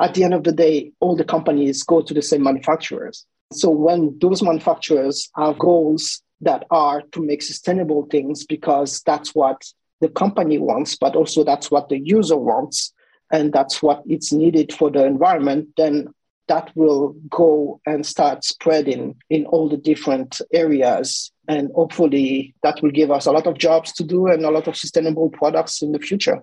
at the end of the day, all the companies go to the same manufacturers. So when those manufacturers have goals that are to make sustainable things because that's what the company wants, but also that's what the user wants, and that's what it's needed for the environment, then that will go and start spreading in all the different areas. And hopefully, that will give us a lot of jobs to do and a lot of sustainable products in the future.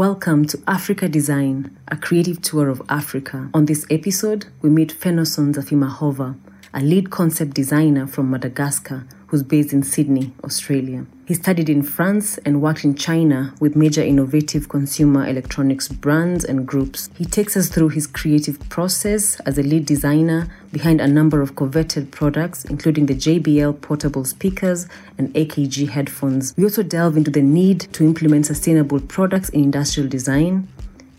Welcome to Africa Design, a creative tour of Africa. On this episode, we meet Fenoson Zafimahova, a lead concept designer from Madagascar who's based in Sydney, Australia. He studied in France and worked in China with major innovative consumer electronics brands and groups. He takes us through his creative process as a lead designer behind a number of coveted products, including the JBL portable speakers and AKG headphones. We also delve into the need to implement sustainable products in industrial design,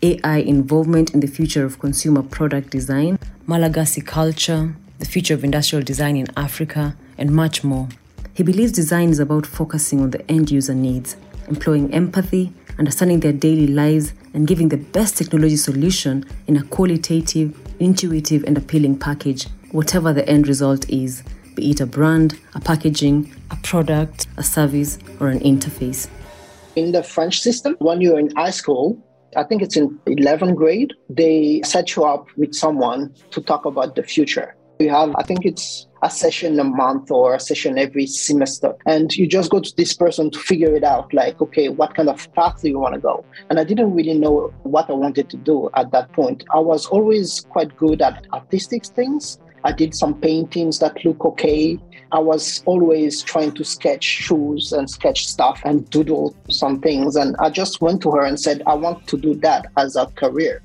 AI involvement in the future of consumer product design, Malagasy culture, the future of industrial design in Africa, and much more. He believes design is about focusing on the end user needs, employing empathy, understanding their daily lives, and giving the best technology solution in a qualitative, intuitive, and appealing package, whatever the end result is, be it a brand, a packaging, a product, a service, or an interface. In the French system, when you're in high school, I think it's in 11th grade, they set you up with someone to talk about the future. You have, I think it's a session a month or a session every semester. And you just go to this person to figure it out like, okay, what kind of path do you want to go? And I didn't really know what I wanted to do at that point. I was always quite good at artistic things. I did some paintings that look okay. I was always trying to sketch shoes and sketch stuff and doodle some things. And I just went to her and said, I want to do that as a career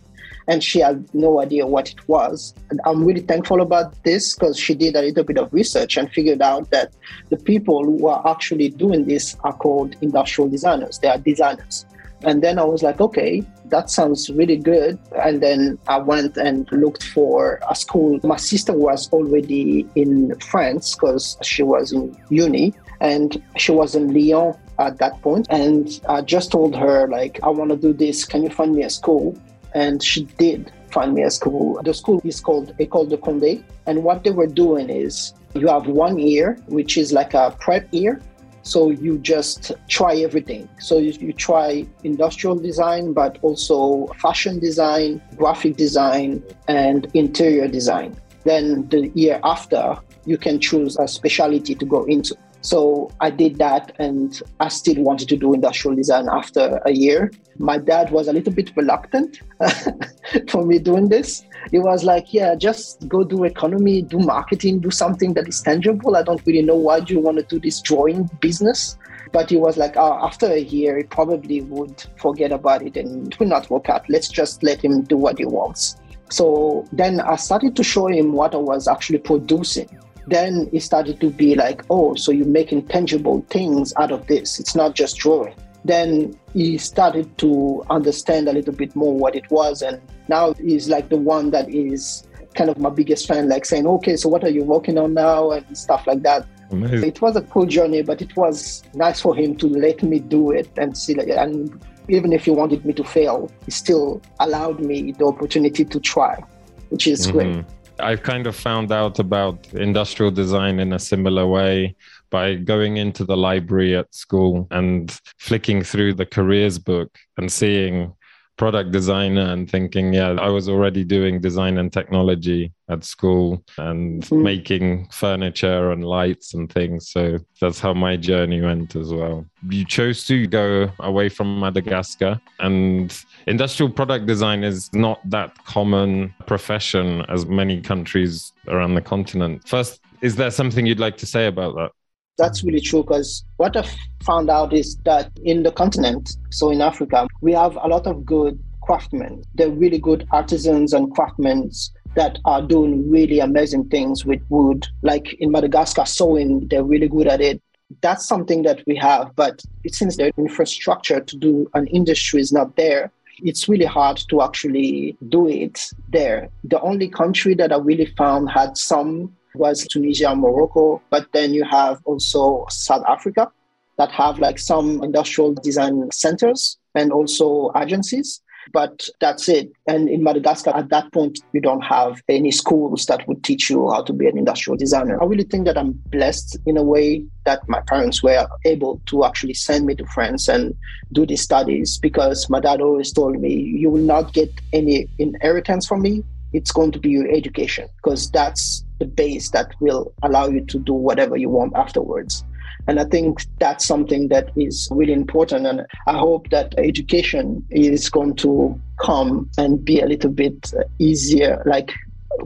and she had no idea what it was. And I'm really thankful about this because she did a little bit of research and figured out that the people who are actually doing this are called industrial designers. They are designers. And then I was like, okay, that sounds really good. And then I went and looked for a school. My sister was already in France because she was in uni and she was in Lyon at that point. And I just told her, like, I want to do this. Can you find me a school? And she did find me a school. The school is called École de Condé, and what they were doing is you have one year, which is like a prep year. So you just try everything. So you, you try industrial design, but also fashion design, graphic design, and interior design. Then the year after, you can choose a specialty to go into. So I did that and I still wanted to do industrial design after a year. My dad was a little bit reluctant for me doing this. He was like, yeah, just go do economy, do marketing, do something that is tangible. I don't really know why you want to do this drawing business. But he was like, oh, after a year, he probably would forget about it and it will not work out. Let's just let him do what he wants. So then I started to show him what I was actually producing then it started to be like, oh, so you're making tangible things out of this. It's not just drawing. Then he started to understand a little bit more what it was. And now he's like the one that is kind of my biggest fan, like saying, okay, so what are you working on now? And stuff like that. Amazing. It was a cool journey, but it was nice for him to let me do it and see, like, and even if he wanted me to fail, he still allowed me the opportunity to try, which is mm-hmm. great. I've kind of found out about industrial design in a similar way by going into the library at school and flicking through the careers book and seeing product designer and thinking, yeah, I was already doing design and technology at school and mm-hmm. making furniture and lights and things. So that's how my journey went as well. You chose to go away from Madagascar, and industrial product design is not that common profession as many countries around the continent. First, is there something you'd like to say about that? That's really true because what I've found out is that in the continent, so in Africa, we have a lot of good craftsmen. They're really good artisans and craftsmen that are doing really amazing things with wood. Like in Madagascar, sewing, they're really good at it. That's something that we have, but since the infrastructure to do an industry is not there, it's really hard to actually do it there. The only country that I really found had some was Tunisia Morocco. But then you have also South Africa that have like some industrial design centers and also agencies but that's it. And in Madagascar, at that point, you don't have any schools that would teach you how to be an industrial designer. I really think that I'm blessed in a way that my parents were able to actually send me to France and do these studies because my dad always told me, you will not get any inheritance from me. It's going to be your education because that's the base that will allow you to do whatever you want afterwards. And I think that's something that is really important. And I hope that education is going to come and be a little bit easier. Like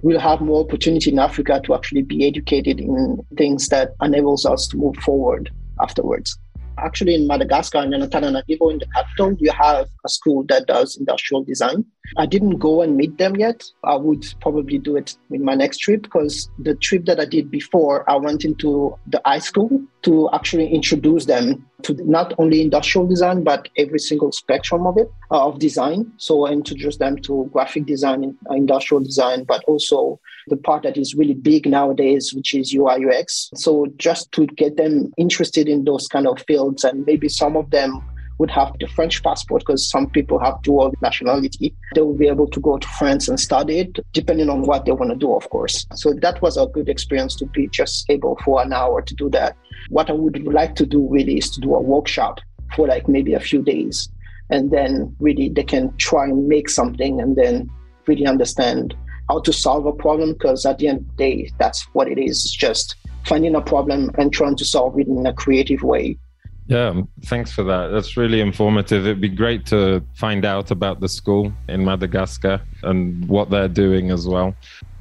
we'll have more opportunity in Africa to actually be educated in things that enables us to move forward afterwards. Actually, in Madagascar and Antananarivo, in the capital, you have a school that does industrial design. I didn't go and meet them yet. I would probably do it in my next trip because the trip that I did before, I went into the high school to actually introduce them to not only industrial design, but every single spectrum of it, uh, of design. So I introduced them to graphic design, industrial design, but also the part that is really big nowadays, which is UI UX. So just to get them interested in those kind of fields, and maybe some of them would have the French passport because some people have dual nationality. They will be able to go to France and study it, depending on what they want to do, of course. So that was a good experience to be just able for an hour to do that. What I would like to do really is to do a workshop for like maybe a few days. And then really they can try and make something and then really understand how to solve a problem because at the end of the day, that's what it is. It's just finding a problem and trying to solve it in a creative way. Yeah, thanks for that. That's really informative. It'd be great to find out about the school in Madagascar and what they're doing as well.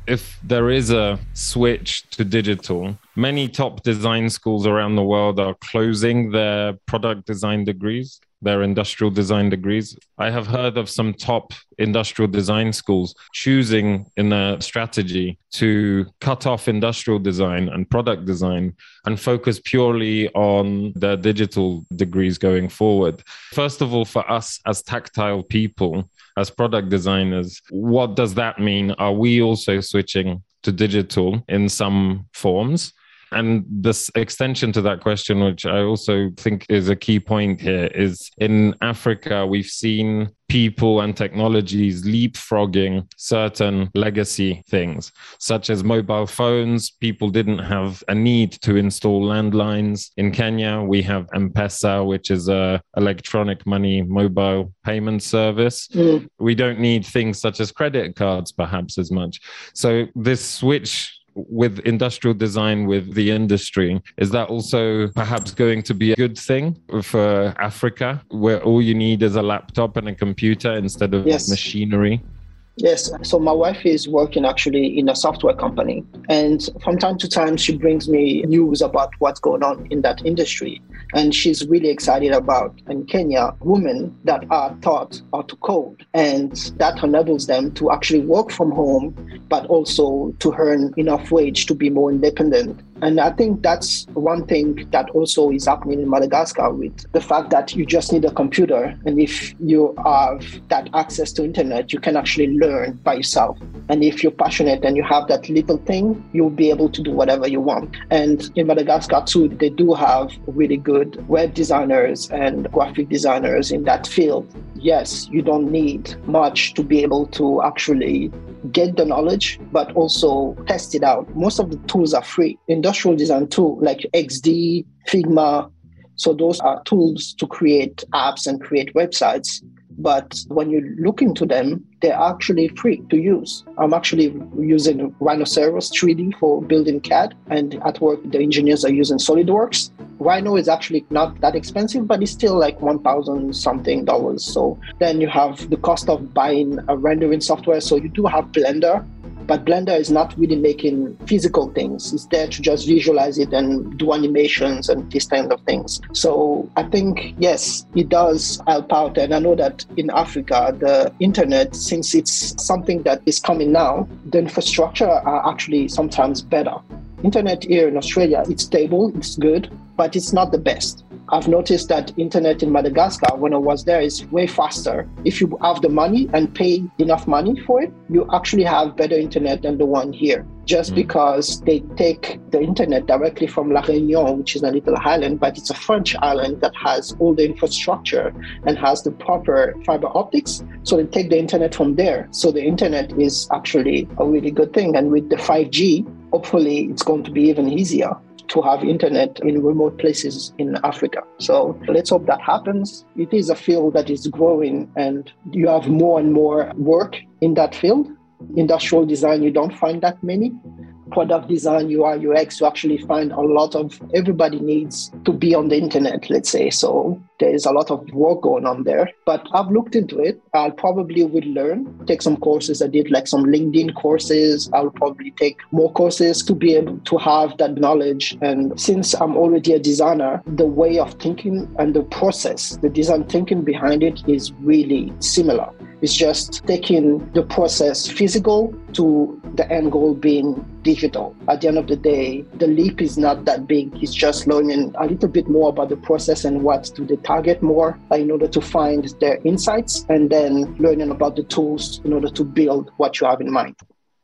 If there is a switch to digital, many top design schools around the world are closing their product design degrees their industrial design degrees. I have heard of some top industrial design schools choosing in their strategy to cut off industrial design and product design and focus purely on their digital degrees going forward. First of all, for us as tactile people, as product designers, what does that mean? Are we also switching to digital in some forms? And this extension to that question, which I also think is a key point here, is in Africa, we've seen people and technologies leapfrogging certain legacy things, such as mobile phones. People didn't have a need to install landlines. In Kenya, we have M-Pesa, which is a electronic money mobile payment service. Mm. We don't need things such as credit cards, perhaps as much. So this switch with industrial design with the industry is that also perhaps going to be a good thing for africa where all you need is a laptop and a computer instead of yes. machinery Yes. So my wife is working actually in a software company. And from time to time, she brings me news about what's going on in that industry. And she's really excited about in Kenya women that are taught how to code. And that enables them to actually work from home, but also to earn enough wage to be more independent and I think that's one thing that also is happening in Madagascar with the fact that you just need a computer. And if you have that access to internet, you can actually learn by yourself. And if you're passionate and you have that little thing, you'll be able to do whatever you want. And in Madagascar too, they do have really good web designers and graphic designers in that field. Yes, you don't need much to be able to actually get the knowledge, but also test it out. Most of the tools are free. Industrial design tool like XD, Figma. So those are tools to create apps and create websites. But when you look into them, they're actually free to use. I'm actually using Rhinoceros 3D for building CAD, and at work, the engineers are using SolidWorks. Rhino is actually not that expensive, but it's still like 1,000 something dollars. So then you have the cost of buying a rendering software. So you do have Blender, but Blender is not really making physical things. It's there to just visualize it and do animations and these kind of things. So I think, yes, it does help out. And I know that in Africa, the internet, since it's something that is coming now, the infrastructure are actually sometimes better. Internet here in Australia, it's stable, it's good, but it's not the best I've noticed that internet in Madagascar, when I was there, is way faster. If you have the money and pay enough money for it, you actually have better internet than the one here. Just mm. because they take the internet directly from La Réunion, which is a little island, but it's a French island that has all the infrastructure and has the proper fiber optics. So they take the internet from there. So the internet is actually a really good thing. And with the 5G, hopefully it's going to be even easier to have internet in remote places in Africa. So let's hope that happens. It is a field that is growing and you have more and more work in that field. Industrial design, you don't find that many product design, UI, UX, you actually find a lot of everybody needs to be on the internet, let's say. So there's a lot of work going on there. But I've looked into it. I'll probably will learn, take some courses. I did like some LinkedIn courses. I'll probably take more courses to be able to have that knowledge. And since I'm already a designer, the way of thinking and the process, the design thinking behind it is really similar. It's just taking the process physical to the end goal being digital. At the end of the day, the leap is not that big. It's just learning a little bit more about the process and what to the target more in order to find their insights and then learning about the tools in order to build what you have in mind.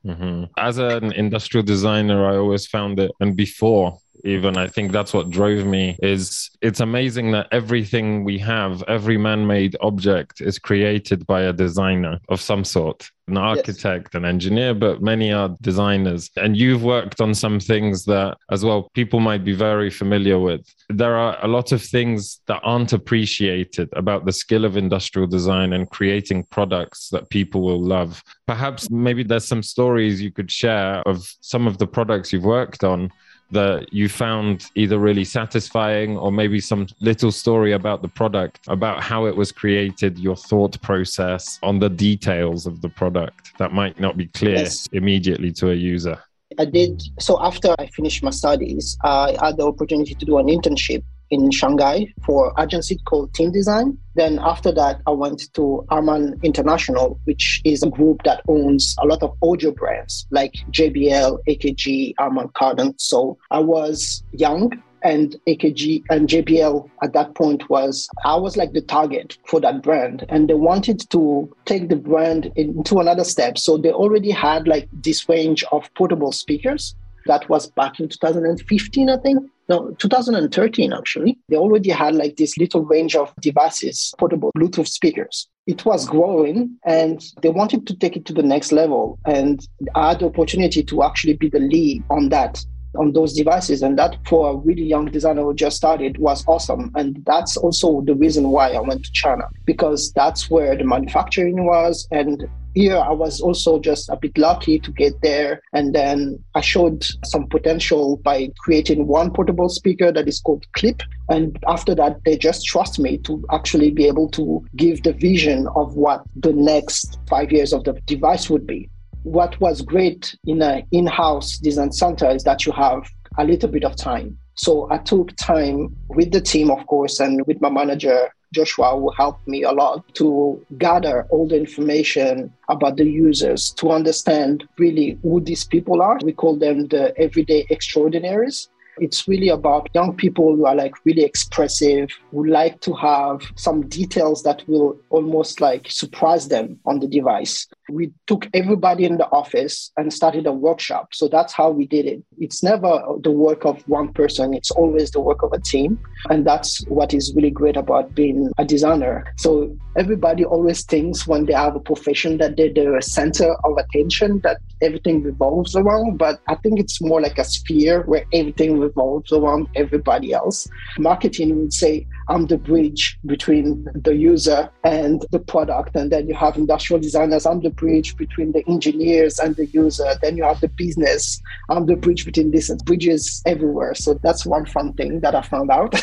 Mm-hmm. As an industrial designer, I always found it, and before even i think that's what drove me is it's amazing that everything we have every man-made object is created by a designer of some sort an architect yes. an engineer but many are designers. And you've worked on some things that as well people might be very familiar with. There are a lot of things that aren't appreciated about the skill of industrial design and creating products that people will love. Perhaps maybe there's some stories you could share of some of the products you've worked on that you found either really satisfying or maybe some little story about the product, about how it was created, your thought process on the details of the product that might not be clear yes. immediately to a user? I did. So after I finished my studies, I had the opportunity to do an internship in Shanghai for agency called Team Design. Then after that, I went to Harman International, which is a group that owns a lot of audio brands like JBL, AKG, Harman Kardon. So I was young and AKG and JBL at that point was I was like the target for that brand and they wanted to take the brand into another step so they already had like this range of portable speakers that was back in 2015 I think no, 2013 actually, they already had like this little range of devices, portable Bluetooth speakers. It was growing and they wanted to take it to the next level. And I had the opportunity to actually be the lead on that on those devices. And that for a really young designer who just started was awesome. And that's also the reason why I went to China, because that's where the manufacturing was. And here I was also just a bit lucky to get there. And then I showed some potential by creating one portable speaker that is called Clip. And after that, they just trust me to actually be able to give the vision of what the next five years of the device would be what was great in an in-house design center is that you have a little bit of time. So I took time with the team, of course, and with my manager, Joshua, will help me a lot to gather all the information about the users to understand really who these people are. We call them the everyday extraordinaries. It's really about young people who are like really expressive, who like to have some details that will almost like surprise them on the device. We took everybody in the office and started a workshop. So that's how we did it. It's never the work of one person, it's always the work of a team. And that's what is really great about being a designer. So everybody always thinks when they have a profession that they're the center of attention, that everything revolves around. But I think it's more like a sphere where everything revolves around everybody else. Marketing would say, I'm the bridge between the user and the product. And then you have industrial designers, I'm the bridge between the engineers and the user. Then you have the business, I'm the bridge between this and bridges everywhere. So that's one fun thing that I found out.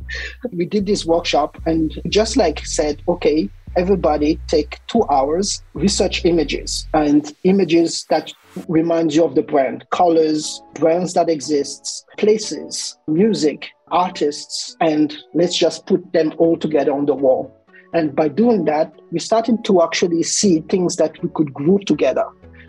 we did this workshop and just like said, okay, everybody take two hours, research images and images that remind you of the brand, colors, brands that exists, places, music, artists, and let's just put them all together on the wall. And by doing that, we started to actually see things that we could group together.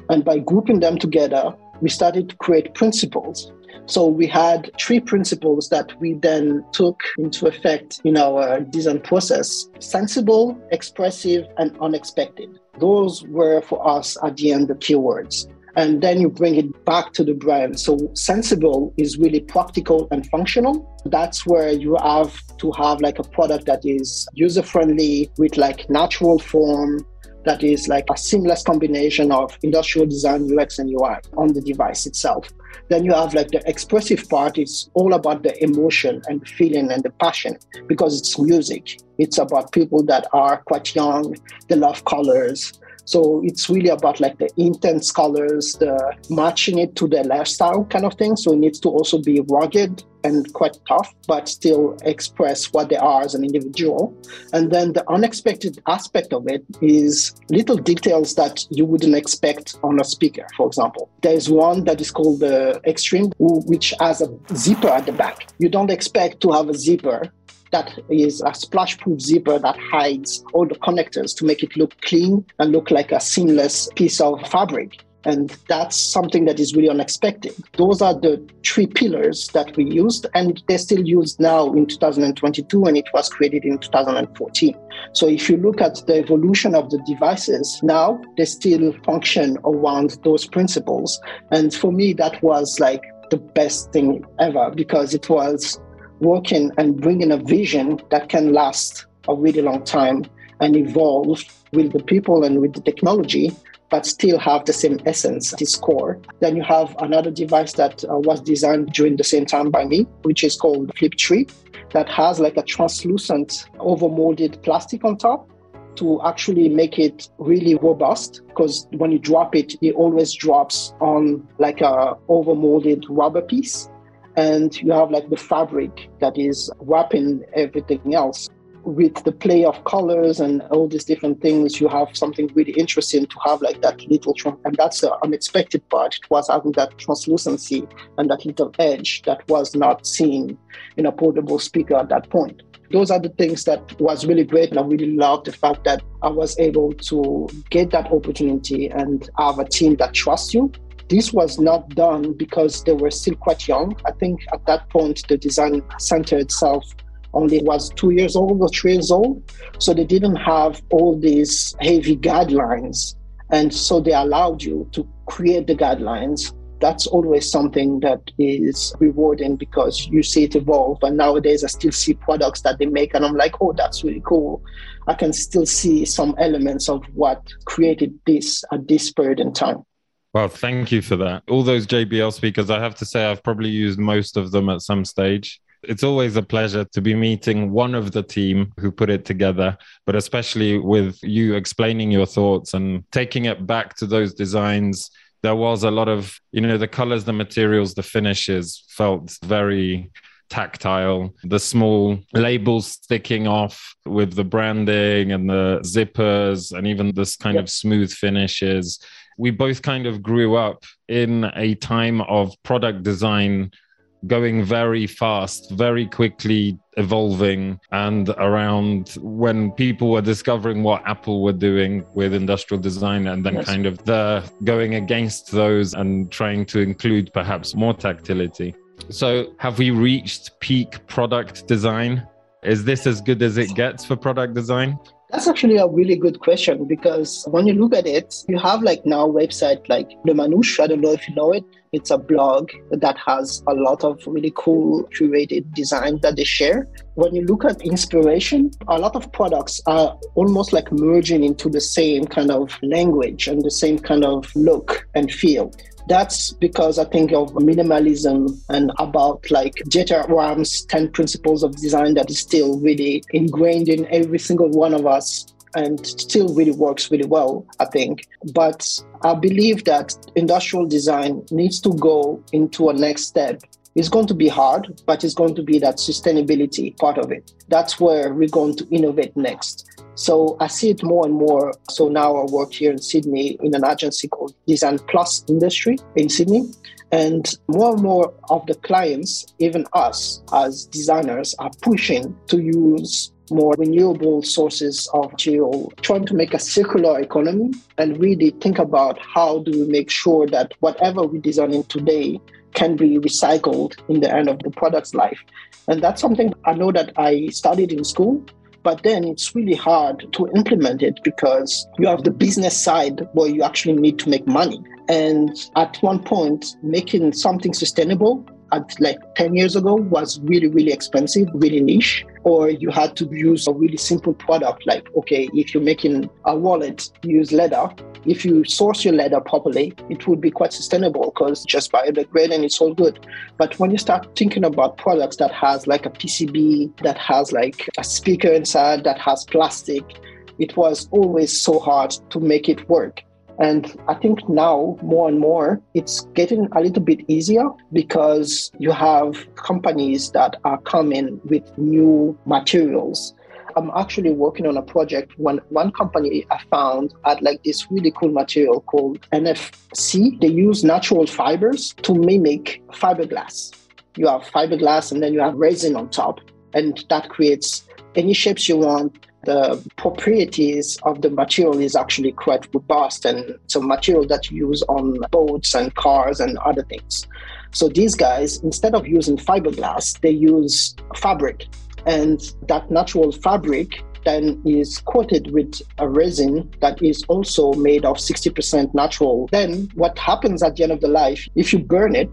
And by grouping them together, we started to create principles. So we had three principles that we then took into effect in our design process sensible, expressive, and unexpected. Those were for us at the end the keywords and then you bring it back to the brand. So sensible is really practical and functional. That's where you have to have like a product that is user friendly with like natural form, that is like a seamless combination of industrial design, UX, and UI on the device itself. Then you have like the expressive part, it's all about the emotion and the feeling and the passion because it's music. It's about people that are quite young, they love colors, so it's really about like the intense colors, the matching it to their lifestyle kind of thing. So it needs to also be rugged and quite tough, but still express what they are as an individual. And then the unexpected aspect of it is little details that you wouldn't expect on a speaker, for example. There's one that is called the Extreme, which has a zipper at the back. You don't expect to have a zipper that is a splash proof zipper that hides all the connectors to make it look clean and look like a seamless piece of fabric. And that's something that is really unexpected. Those are the three pillars that we used, and they're still used now in 2022, and it was created in 2014. So if you look at the evolution of the devices now, they still function around those principles. And for me, that was like the best thing ever because it was working and bringing a vision that can last a really long time and evolve with the people and with the technology but still have the same essence its core. Then you have another device that uh, was designed during the same time by me, which is called Flip 3, that has like a translucent overmolded plastic on top to actually make it really robust because when you drop it, it always drops on like a overmolded rubber piece and you have like the fabric that is wrapping everything else with the play of colors and all these different things you have something really interesting to have like that little and that's the unexpected part. It was having that translucency and that little edge that was not seen in a portable speaker at that point. Those are the things that was really great and i really loved the fact that i was able to get that opportunity and have a team that trusts you. This was not done because they were still quite young. I think at that point, the design center itself only was two years old or three years old. So they didn't have all these heavy guidelines. And so they allowed you to create the guidelines. That's always something that is rewarding because you see it evolve. And nowadays, I still see products that they make, and I'm like, oh, that's really cool. I can still see some elements of what created this at this period in time. Well, thank you for that. All those JBL speakers, I have to say, I've probably used most of them at some stage. It's always a pleasure to be meeting one of the team who put it together, but especially with you explaining your thoughts and taking it back to those designs. There was a lot of, you know, the colors, the materials, the finishes felt very tactile, the small labels sticking off with the branding and the zippers, and even this kind yep. of smooth finishes we both kind of grew up in a time of product design going very fast, very quickly evolving, and around when people were discovering what Apple were doing with industrial design, and then yes. kind of the going against those and trying to include perhaps more tactility. So, have we reached peak product design? Is this as good as it gets for product design? That's actually a really good question because when you look at it, you have like now website like Le Manouche. I don't know if you know it. It's a blog that has a lot of really cool curated design that they share. When you look at inspiration, a lot of products are almost like merging into the same kind of language and the same kind of look and feel. That's because I think of minimalism and about like Dieter Rams' 10 principles of design that is still really ingrained in every single one of us and still really works really well, I think. But I believe that industrial design needs to go into a next step. It's going to be hard, but it's going to be that sustainability part of it. That's where we're going to innovate next. So I see it more and more. So now I work here in Sydney in an agency called Design Plus Industry in Sydney. And more and more of the clients, even us as designers, are pushing to use more renewable sources of material, trying to make a circular economy and really think about how do we make sure that whatever we're designing today can be recycled in the end of the product's life. And that's something I know that I studied in school, but then it's really hard to implement it because you have the business side where you actually need to make money. And at one point, making something sustainable at like 10 years ago was really, really expensive, really niche. Or you had to use a really simple product like, okay, if you're making a wallet, use leather. If you source your leather properly, it would be quite sustainable because just biodegrade and it's all good. But when you start thinking about products that has like a PCB, that has like a speaker inside, that has plastic, it was always so hard to make it work. And I think now more and more it's getting a little bit easier because you have companies that are coming with new materials. I'm actually working on a project when one company I found had like this really cool material called NFC. They use natural fibers to mimic fiberglass. You have fiberglass and then you have resin on top, and that creates any shapes you want, the properties of the material is actually quite robust and it's a material that you use on boats and cars and other things. So these guys, instead of using fiberglass, they use fabric. And that natural fabric then is coated with a resin that is also made of 60% natural. Then what happens at the end of the life, if you burn it,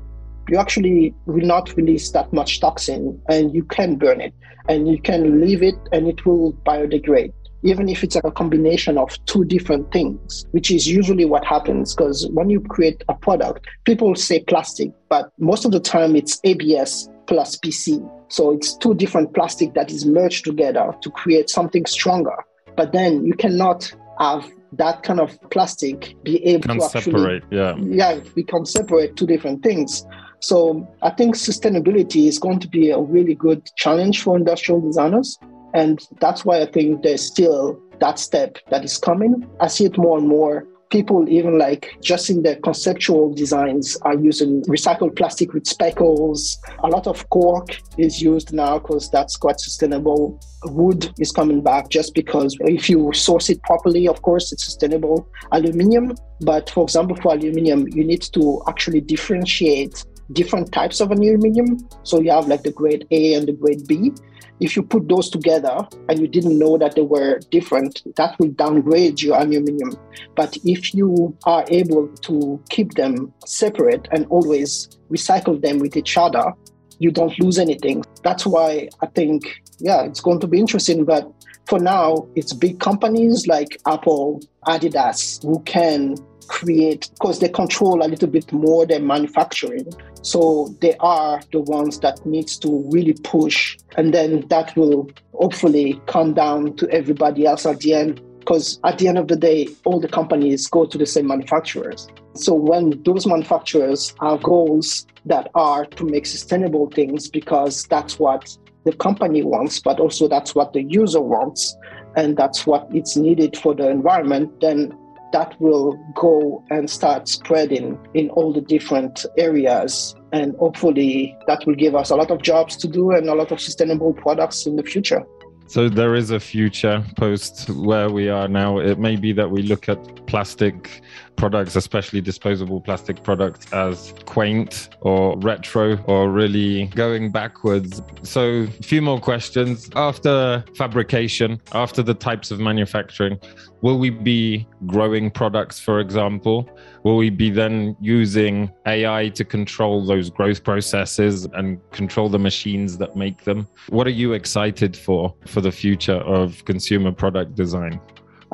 you actually will not release that much toxin and you can burn it and you can leave it and it will biodegrade even if it's a combination of two different things, which is usually what happens. Because when you create a product, people say plastic, but most of the time it's ABS plus PC. So it's two different plastic that is merged together to create something stronger. But then you cannot have that kind of plastic be able can to actually separate, yeah. yeah, become separate two different things. So I think sustainability is going to be a really good challenge for industrial designers. And that's why I think there's still that step that is coming. I see it more and more. People, even like just in their conceptual designs, are using recycled plastic with speckles. A lot of cork is used now because that's quite sustainable. Wood is coming back just because if you source it properly, of course, it's sustainable. Aluminium, but for example, for aluminium, you need to actually differentiate different types of aluminium. So you have like the grade A and the grade B. If you put those together and you didn't know that they were different, that will downgrade your aluminium. But if you are able to keep them separate and always recycle them with each other, you don't lose anything. That's why I think, yeah, it's going to be interesting. But for now, it's big companies like Apple, Adidas who can create because they control a little bit more than manufacturing. So they are the ones that needs to really push and then that will hopefully come down to everybody else at the end because at the end of the day all the companies go to the same manufacturers. So when those manufacturers have goals that are to make sustainable things because that's what the company wants but also that's what the user wants and that's what it's needed for the environment then that will go and start spreading in all the different areas. And hopefully, that will give us a lot of jobs to do and a lot of sustainable products in the future. So there is a future post where we are now. It may be that we look at plastic products, especially disposable plastic products, as quaint or retro or really going backwards. So, a few more questions. After fabrication, after the types of manufacturing, will we be growing products, for example? Will we be then using AI to control those growth processes and control the machines that make them? What are you excited for for the future of consumer product design?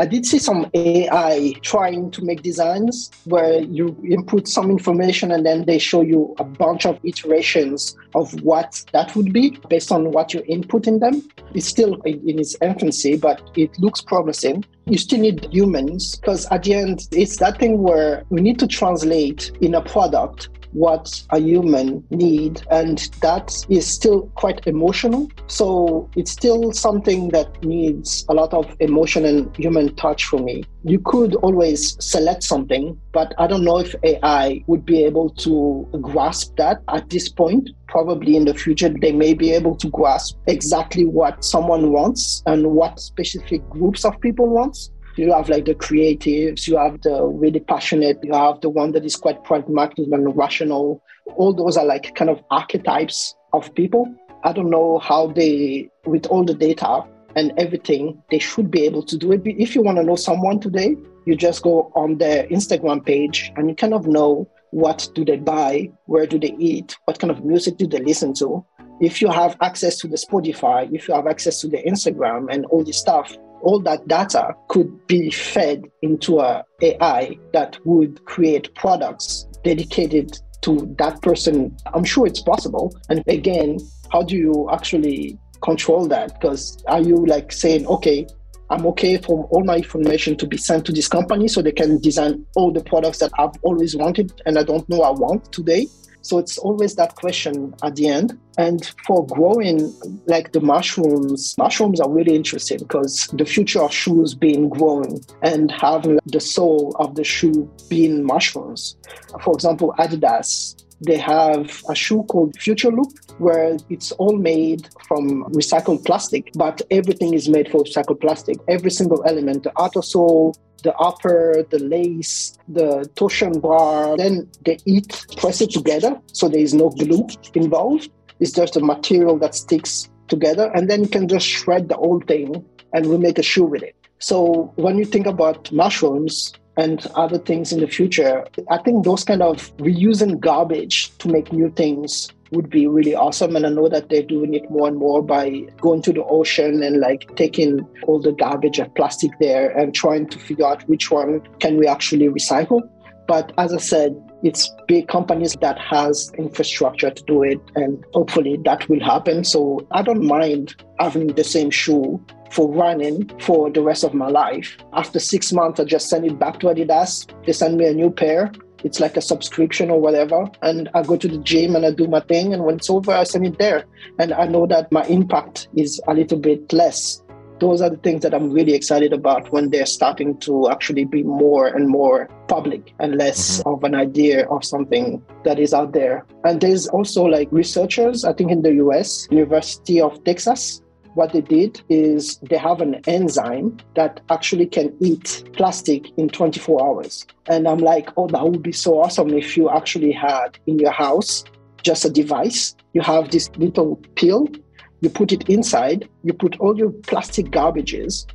I did see some AI trying to make designs where you input some information and then they show you a bunch of iterations of what that would be based on what you input in them. It's still in its infancy, but it looks promising. You still need humans because at the end, it's that thing where we need to translate in a product what a human need and that is still quite emotional. So it's still something that needs a lot of emotion and human touch for me. You could always select something but i don't know if ai would be able to grasp that at this point. Probably in the future they may be able to grasp exactly what someone wants and what specific groups of people wants You have like the creatives, you have the really passionate, you have the one that is quite pragmatic and rational. All those are like kind of archetypes of people. I don't know how they, with all the data and everything, they should be able to do it. If you want to know someone today, you just go on their Instagram page and you kind of know what do they buy, where do they eat, what kind of music do they listen to. If you have access to the Spotify, if you have access to the Instagram and all this stuff, all that data could be fed into a AI that would create products dedicated to that person. I'm sure it's possible. And again, how do you actually control that? Because are you like saying, okay, I'm okay for all my information to be sent to this company so they can design all the products that I've always wanted and I don't know I want today. So it's always that question at the end. And for growing like the mushrooms, mushrooms are really interesting because the future of shoes being grown and having the sole of the shoe being mushrooms. For example, Adidas they have a shoe called Future Loop, where it's all made from recycled plastic, but everything is made from recycled plastic. Every single element, the outer sole, the upper, the lace, the torsion bar, then they eat, press it together, so there is no glue involved. It's just a material that sticks together, and then you can just shred the whole thing and we make a shoe with it. So when you think about mushrooms, and other things in the future. I think those kind of reusing garbage to make new things would be really awesome. And I know that they're doing it more and more by going to the ocean and like taking all the garbage and plastic there and trying to figure out which one can we actually recycle. But as I said, it's big companies that has infrastructure to do it and hopefully that will happen. So I don't mind having the same shoe for running for the rest of my life. After six months, I just send it back to Adidas. They send me a new pair. It's like a subscription or whatever. And I go to the gym and I do my thing. And when it's over, I send it there. And I know that my impact is a little bit less. Those are the things that I'm really excited about when they're starting to actually be more and more public and less mm-hmm. of an idea of something that is out there. And there's also like researchers, I think in the US, University of Texas, what they did is they have an enzyme that actually can eat plastic in 24 hours. And I'm like, oh, that would be so awesome if you actually had in your house just a device. You have this little pill, you put it inside, you put all your plastic garbages,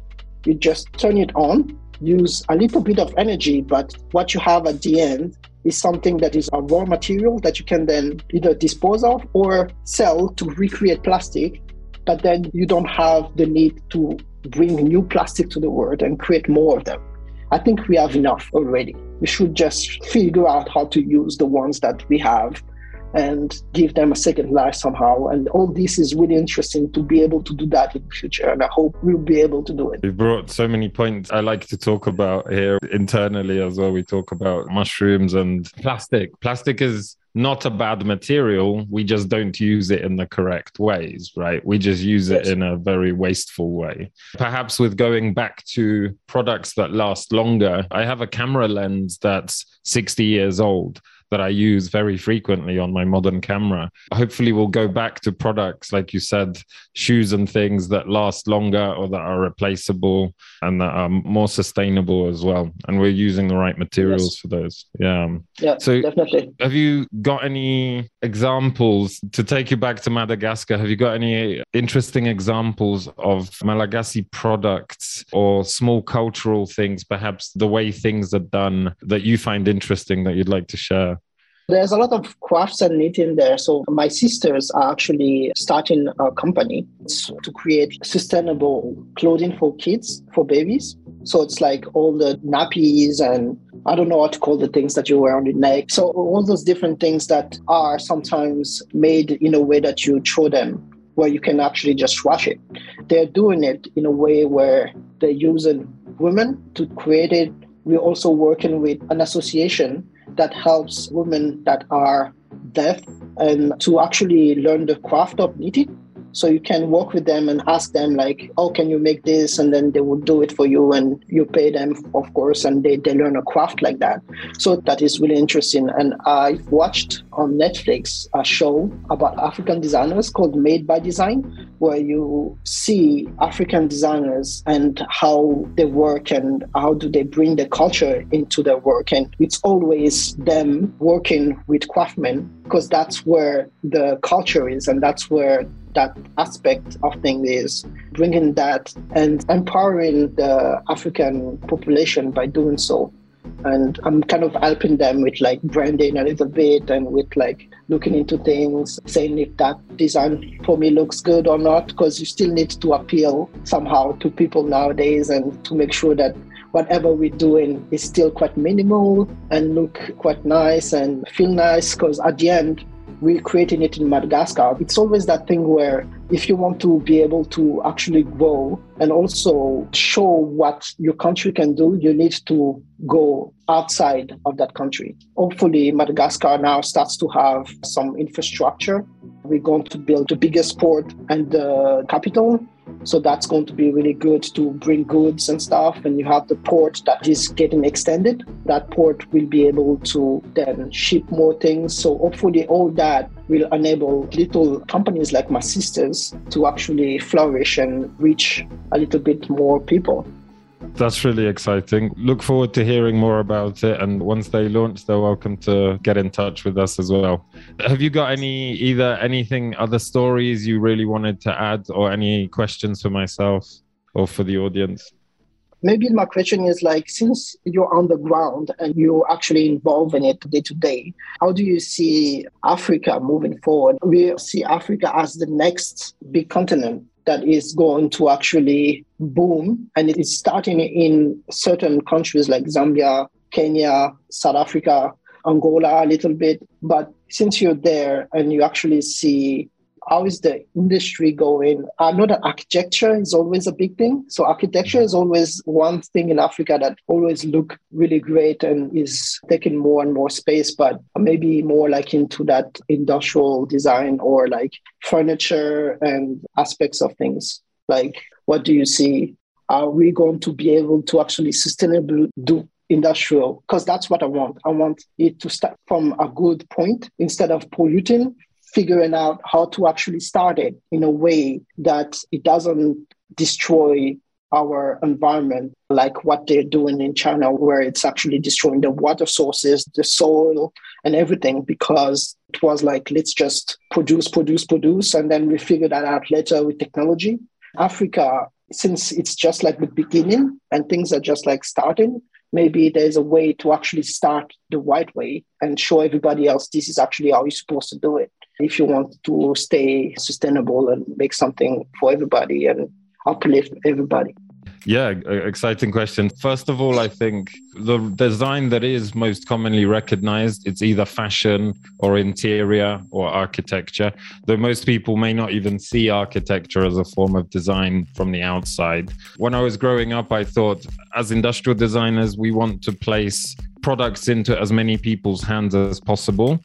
you just turn it on, use a little bit of energy, but what you have at the end is something that is a raw material that you can then either dispose of or sell to recreate plastic but then you don't have the need to bring new plastic to the world and create more of them. I think we have enough already. We should just figure out how to use the ones that we have and give them a second life somehow. And all this is really interesting to be able to do that in the future. And I hope we'll be able to do it. You brought so many points I like to talk about here internally as well. We talk about mushrooms and plastic. Plastic is not a bad material. We just don't use it in the correct ways, right? We just use it in a very wasteful way. Perhaps with going back to products that last longer, I have a camera lens that's 60 years old that I use very frequently on my modern camera. Hopefully, we'll go back to products, like you said, shoes and things that last longer or that are replaceable and that are more sustainable as well. And we're using the right materials yes. for those. Yeah. Yeah. So, definitely. Have you got any examples to take you back to Madagascar? Have you got any interesting examples of Malagasy products or small cultural things, perhaps the way things are done that you find interesting that you'd like to share? There's a lot of crafts and knitting there. So my sisters are actually starting a company to create sustainable clothing for kids, for babies. So it's like all the nappies and I don't know what to call the things that you wear on your neck. So all those different things that are sometimes made in a way that you throw them where you can actually just wash it. They're doing it in a way where they're using women to create it. We're also working with an association that helps women that are deaf and to actually learn the craft of knitting. So you can work with them and ask them like, "Oh, can you make this?" And then they will do it for you, and you pay them, of course, and they, they learn a craft like that. So that is really interesting. And I've watched on Netflix a show about African designers called Made by Design, where you see African designers and how they work and how do they bring the culture into their work. And it's always them working with craftsmen because that's where the culture is and that's where that aspect of things is bringing that and empowering the African population by doing so. And I'm kind of helping them with like branding a little bit and with like looking into things, saying if that design for me looks good or not, because you still need to appeal somehow to people nowadays and to make sure that whatever we're doing is still quite minimal and look quite nice and feel nice because at the end we're creating it in Madagascar. It's always that thing where if you want to be able to actually grow and also show what your country can do, you need to go outside of that country. Hopefully, Madagascar now starts to have some infrastructure. We're going to build the biggest port and the capital so that's going to be really good to bring goods and stuff. And you have the port that is getting extended. That port will be able to then ship more things. So hopefully all that will enable little companies like my sisters to actually flourish and reach a little bit more people. That's really exciting. Look forward to hearing more about it. And once they launch, they're welcome to get in touch with us as well. Have you got any, either anything, other stories you really wanted to add, or any questions for myself or for the audience? Maybe my question is like, since you're on the ground and you're actually involved in it day to day, how do you see Africa moving forward? We see Africa as the next big continent that is going to actually boom. And it is starting in certain countries like Zambia, Kenya, South Africa, Angola a little bit. But since you're there and you actually see how is the industry going? I know that architecture is always a big thing. So architecture is always one thing in Africa that always look really great and is taking more and more space, but maybe more like into that industrial design or like furniture and aspects of things. Like what do you see? Are we going to be able to actually sustainably do industrial because that's what I want. I want it to start from a good point instead of polluting figuring out how to actually start it in a way that it doesn't destroy our environment, like what they're doing in China, where it's actually destroying the water sources, the soil, and everything, because it was like, let's just produce, produce, produce, and then we figure that out later with technology. Africa, since it's just like the beginning and things are just like starting, maybe there's a way to actually start the right way and show everybody else this is actually how you're supposed to do it if you want to stay sustainable and make something for everybody and uplift everybody? Yeah, exciting question. First of all, I think the design that is most commonly recognized, it's either fashion or interior or architecture. Though most people may not even see architecture as a form of design from the outside. When I was growing up, I thought as industrial designers, we want to place products into as many people's hands as possible.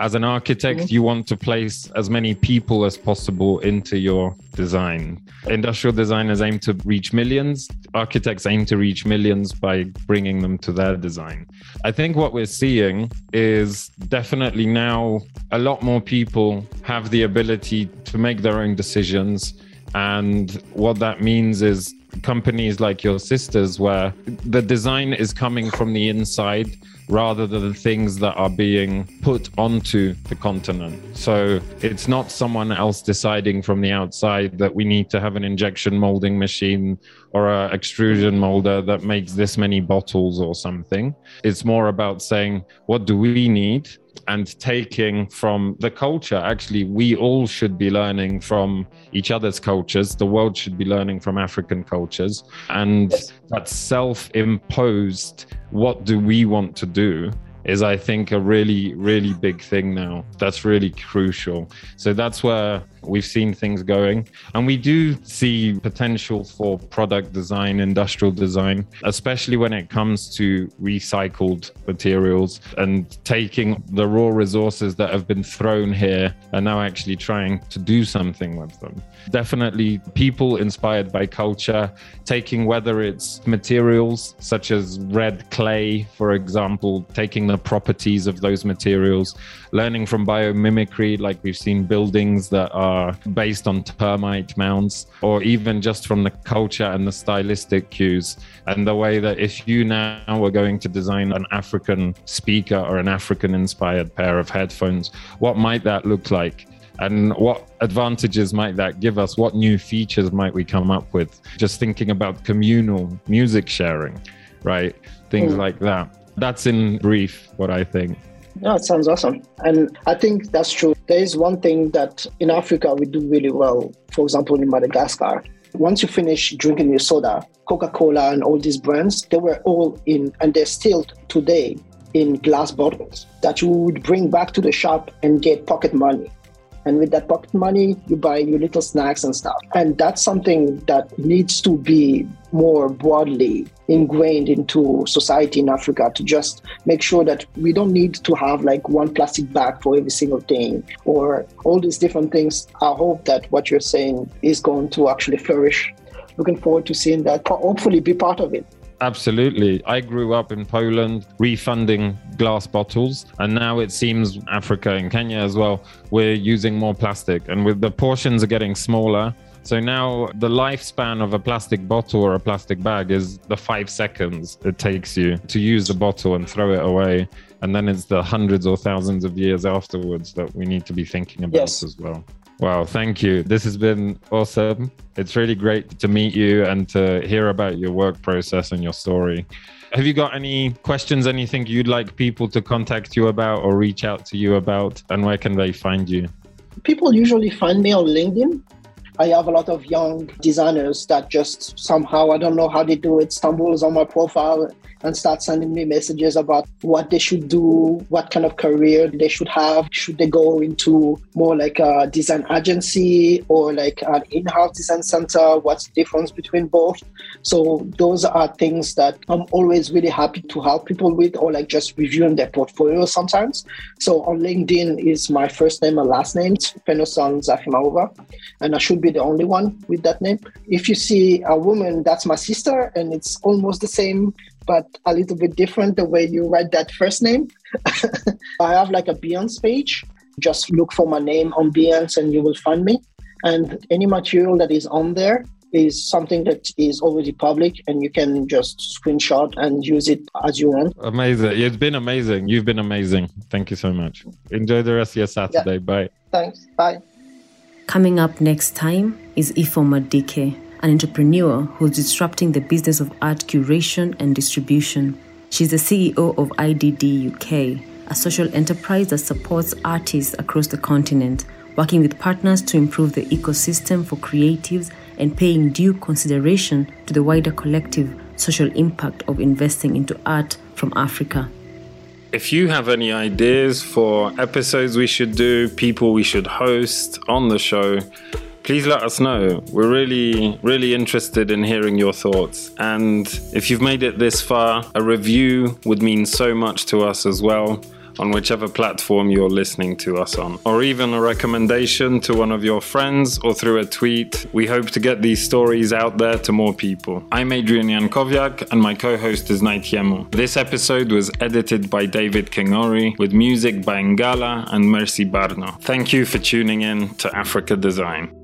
As an architect, mm-hmm. you want to place as many people as possible into your design. Industrial designers aim to reach millions. Architects aim to reach millions by bringing them to their design. I think what we're seeing is definitely now a lot more people have the ability to make their own decisions. And what that means is companies like your sisters, where the design is coming from the inside rather than things that are being put onto the continent. So it's not someone else deciding from the outside that we need to have an injection molding machine or an extrusion molder that makes this many bottles or something. It's more about saying, what do we need? And taking from the culture. Actually, we all should be learning from each other's cultures. The world should be learning from African cultures. And that self imposed, what do we want to do? Is I think a really, really big thing now. That's really crucial. So that's where we've seen things going. And we do see potential for product design, industrial design, especially when it comes to recycled materials and taking the raw resources that have been thrown here and now actually trying to do something with them. Definitely people inspired by culture, taking whether it's materials such as red clay, for example, taking the properties of those materials, learning from biomimicry, like we've seen buildings that are based on termite mounds, or even just from the culture and the stylistic cues, and the way that if you now were going to design an African speaker or an African inspired pair of headphones, what might that look like? and what advantages might that give us what new features might we come up with just thinking about communal music sharing right things mm. like that that's in brief what i think yeah, it sounds awesome. And I think that's true. There is one thing that in Africa we do really well, for example, in Madagascar. Once you finish drinking your soda, Coca Cola and all these brands, they were all in, and they're still today in glass bottles that you would bring back to the shop and get pocket money. And with that pocket money, you buy your little snacks and stuff. And that's something that needs to be more broadly ingrained into society in Africa to just make sure that we don't need to have like one plastic bag for every single thing or all these different things. I hope that what you're saying is going to actually flourish. Looking forward to seeing that, hopefully be part of it. Absolutely. I grew up in Poland refunding glass bottles, and now it seems Africa and Kenya as well, we're using more plastic, and with the portions are getting smaller. So now the lifespan of a plastic bottle or a plastic bag is the five seconds it takes you to use the bottle and throw it away. And then it's the hundreds or thousands of years afterwards that we need to be thinking about yes. as well. Wow, thank you. This has been awesome. It's really great to meet you and to hear about your work process and your story. Have you got any questions, anything you'd like people to contact you about or reach out to you about? And where can they find you? People usually find me on LinkedIn. I have a lot of young designers that just somehow, I don't know how they do it, stumbles on my profile and start sending me messages about what they should do, what kind of career they should have. Should they go into more like a design agency or like an in house design center? What's the difference between both? So, those are things that I'm always really happy to help people with or like just reviewing their portfolio sometimes. So, on LinkedIn is my first name and last name, Fenoson Zafimaova, and I should be the only one with that name. If you see a woman, that's my sister, and it's almost the same but a little bit different the way you write that first name. I have like a Behance page. Just look for my name on Behance and you will find me. And any material that is on there is something that is already public and you can just screenshot and use it as you want. Amazing. It's been amazing. You've been amazing. Thank you so much. Enjoy the rest of your Saturday. Yeah. Bye. Thanks. Bye. Coming up next time is Ifeoma Dike an entrepreneur who's disrupting the business of art curation and distribution. She's the CEO of IDD UK, a social enterprise that supports artists across the continent, working with partners to improve the ecosystem for creatives and paying due consideration to the wider collective social impact of investing into art from Africa. If you have any ideas for episodes we should do, people we should host on the show, please let us know. We're really, really interested in hearing your thoughts. And if you've made it this far, a review would mean so much to us as well on whichever platform you're listening to us on, or even a recommendation to one of your friends or through a tweet. We hope to get these stories out there to more people. I'm Adrian Jankowiak, and my co host is Naitiemo. This episode was edited by David Kingori with music by Ngala and Mercy Barno. Thank you for tuning in to Africa Design.